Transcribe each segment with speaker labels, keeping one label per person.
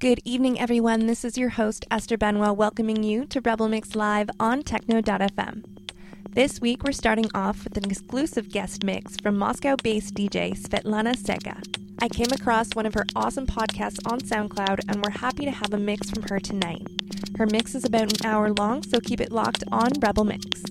Speaker 1: Good evening, everyone. This is your host, Esther Benwell, welcoming you to Rebel Mix Live on Techno.fm. This week, we're starting off with an exclusive guest mix from Moscow based DJ Svetlana Sega. I came across one of her awesome podcasts on SoundCloud, and we're happy to have a mix from her tonight. Her mix is about an hour long, so keep it locked on Rebel Mix.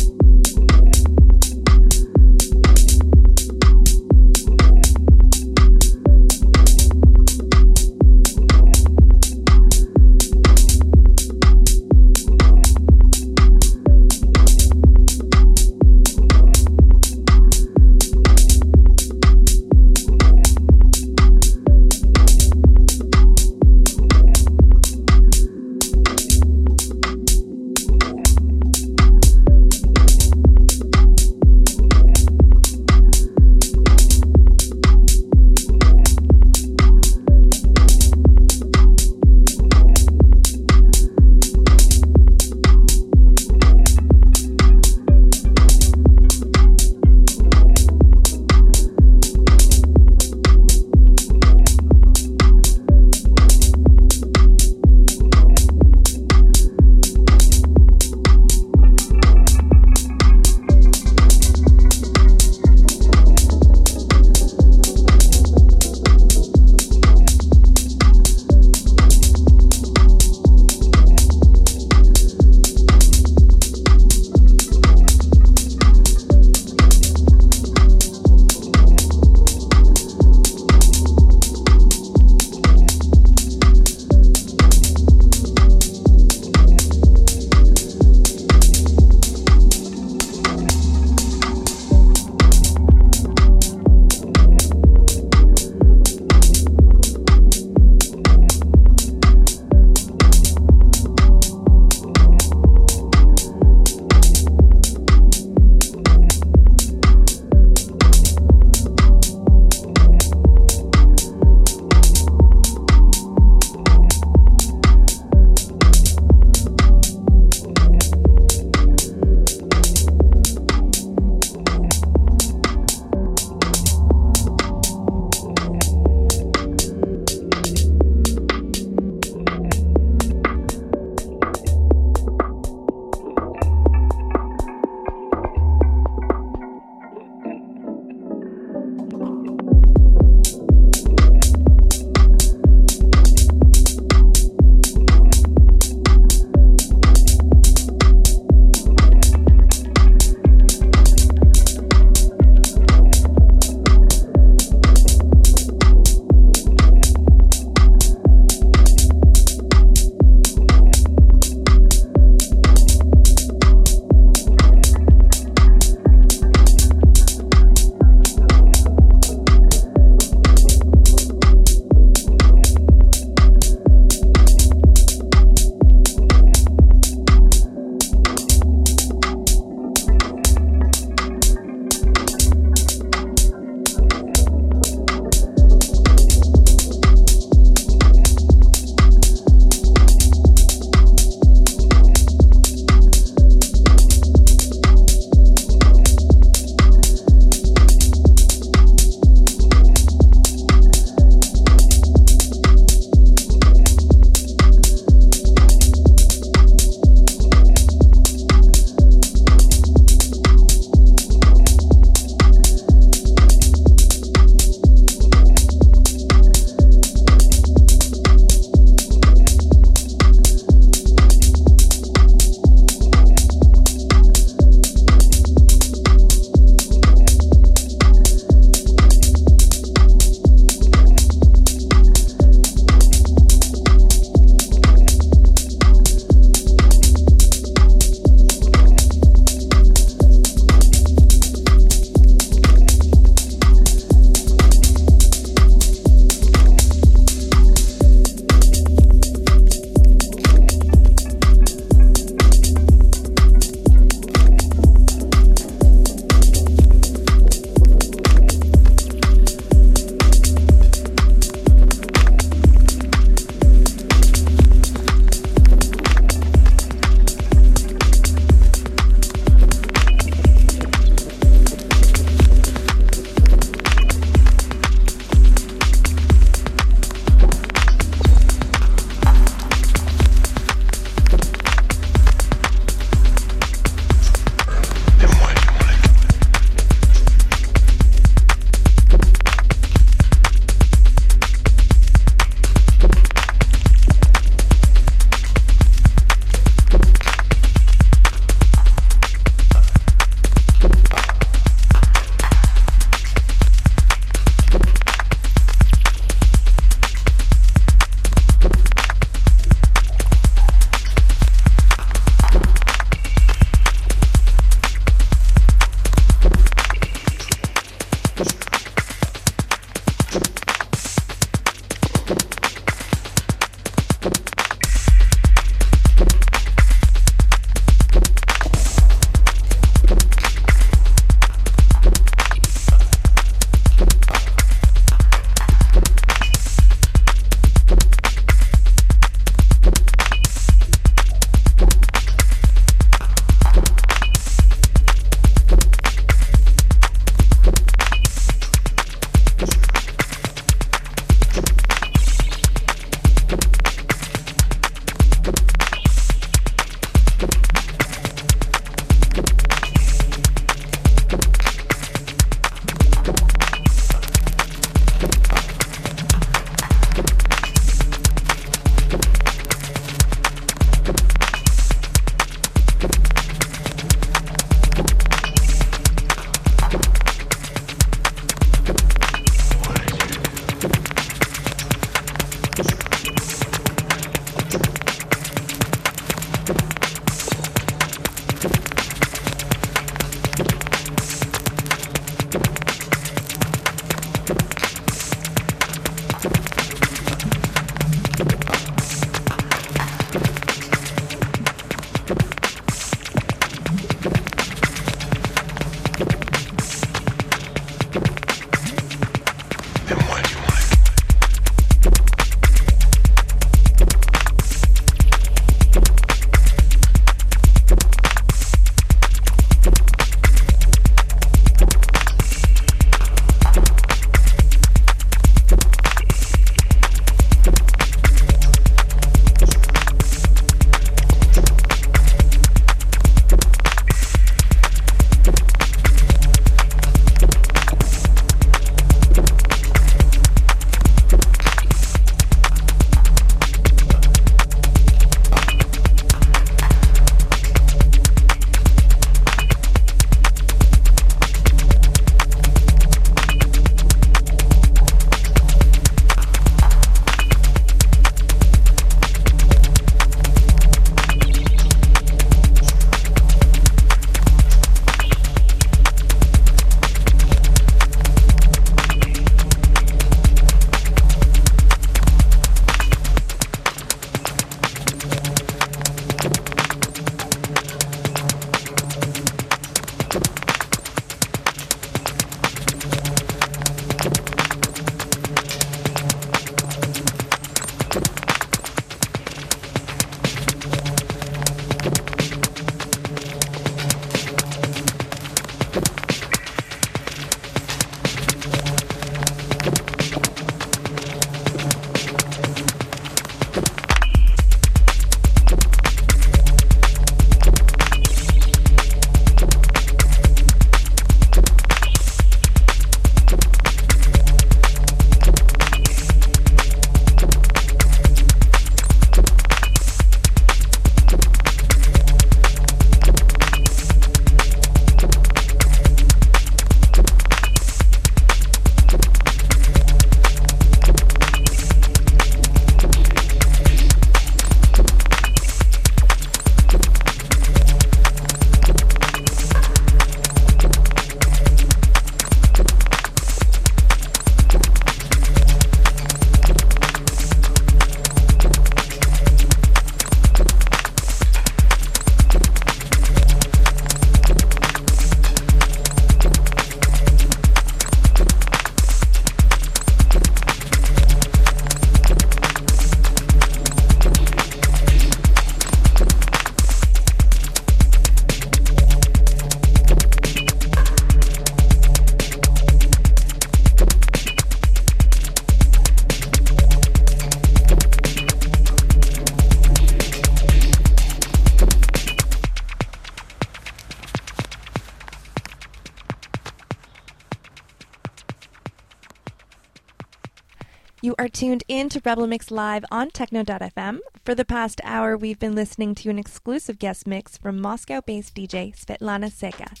Speaker 1: Tuned in to Rebel Mix Live on Techno.fm. For the past hour, we've been listening to an exclusive guest mix from Moscow based DJ Svetlana Seka.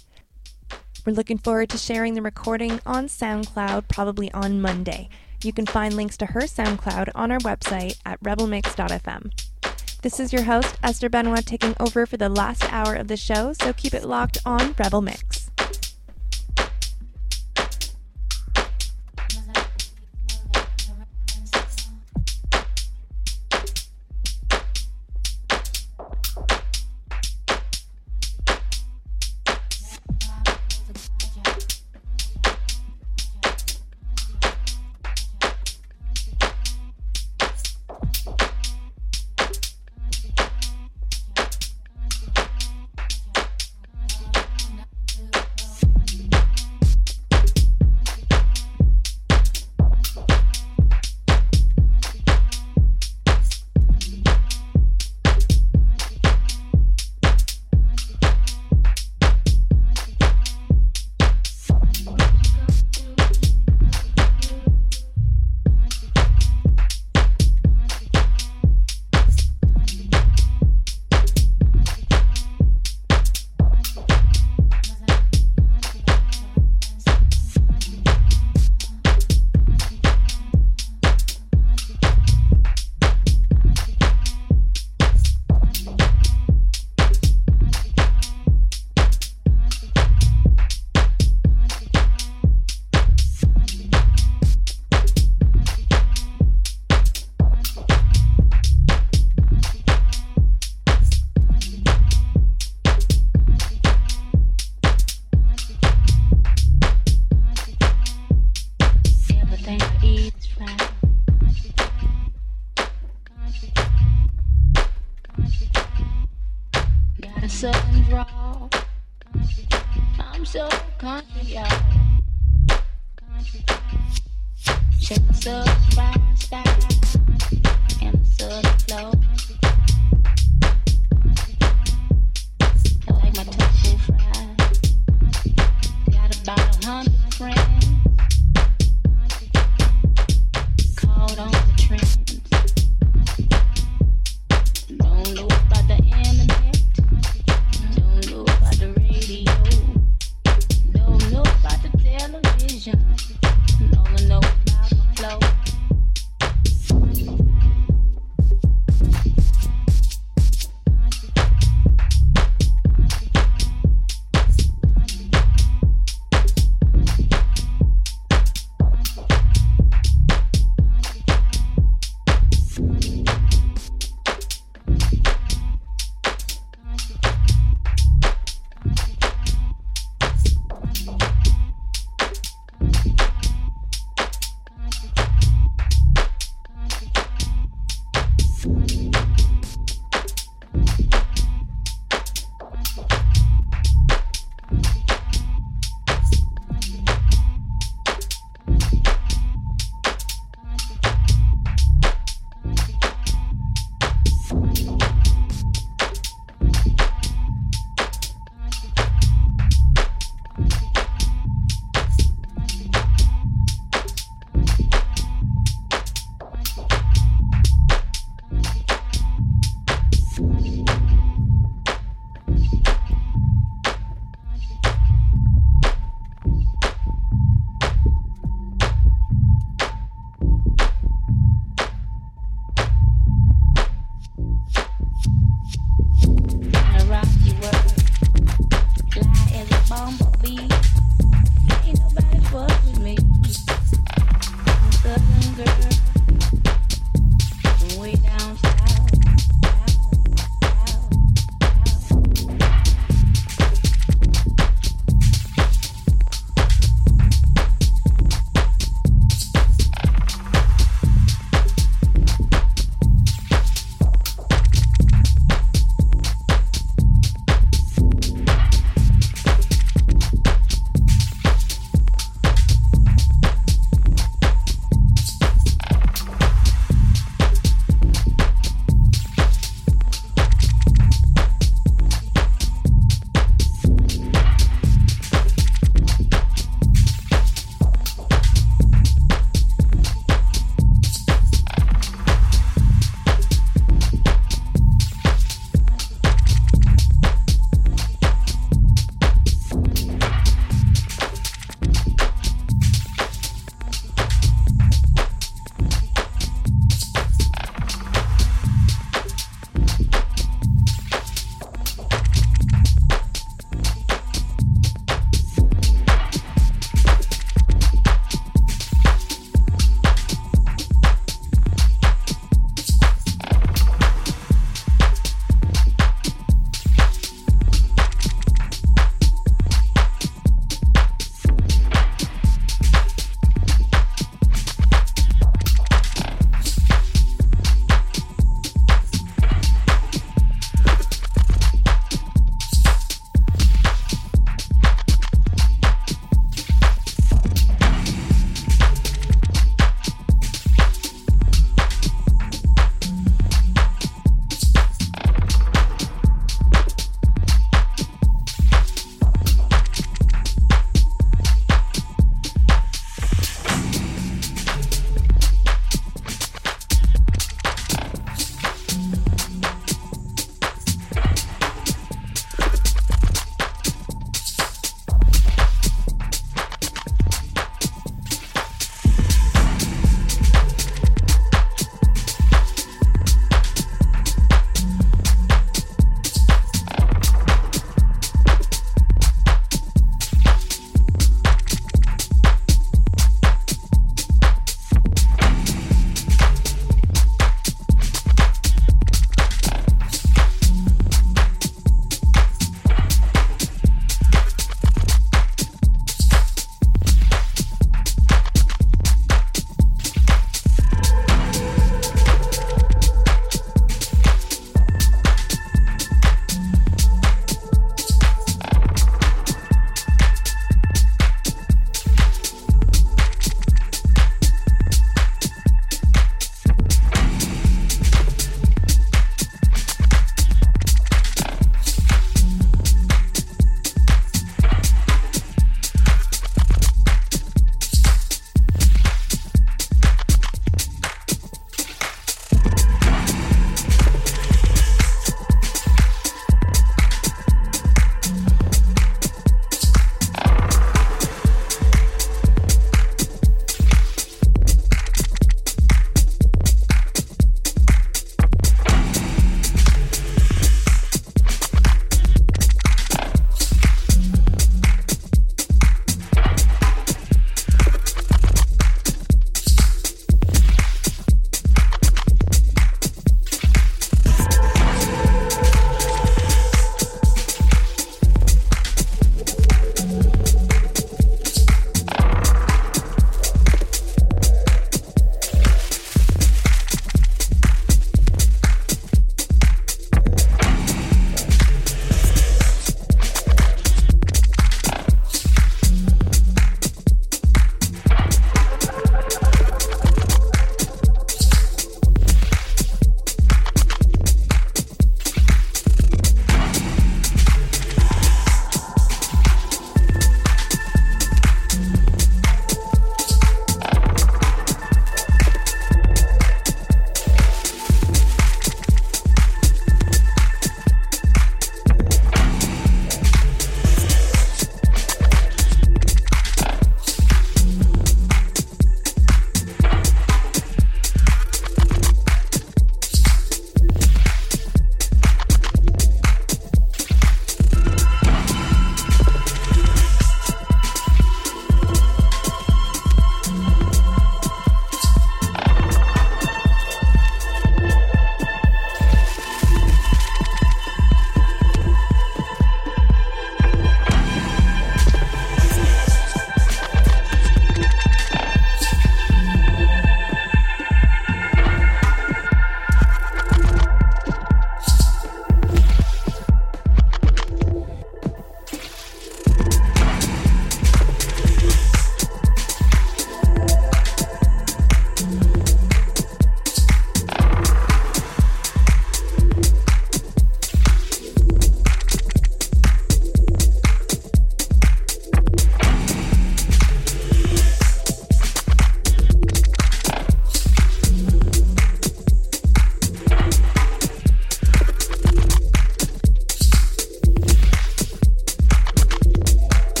Speaker 1: We're looking forward to sharing the recording on SoundCloud probably on Monday. You can find links to her SoundCloud on our website at rebelmix.fm. This is your host, Esther Benoit, taking over for the last hour of the show, so keep it locked on Rebel Mix.
Speaker 2: country. Country. Check the and the flow. I like my. Got about a hundred friends.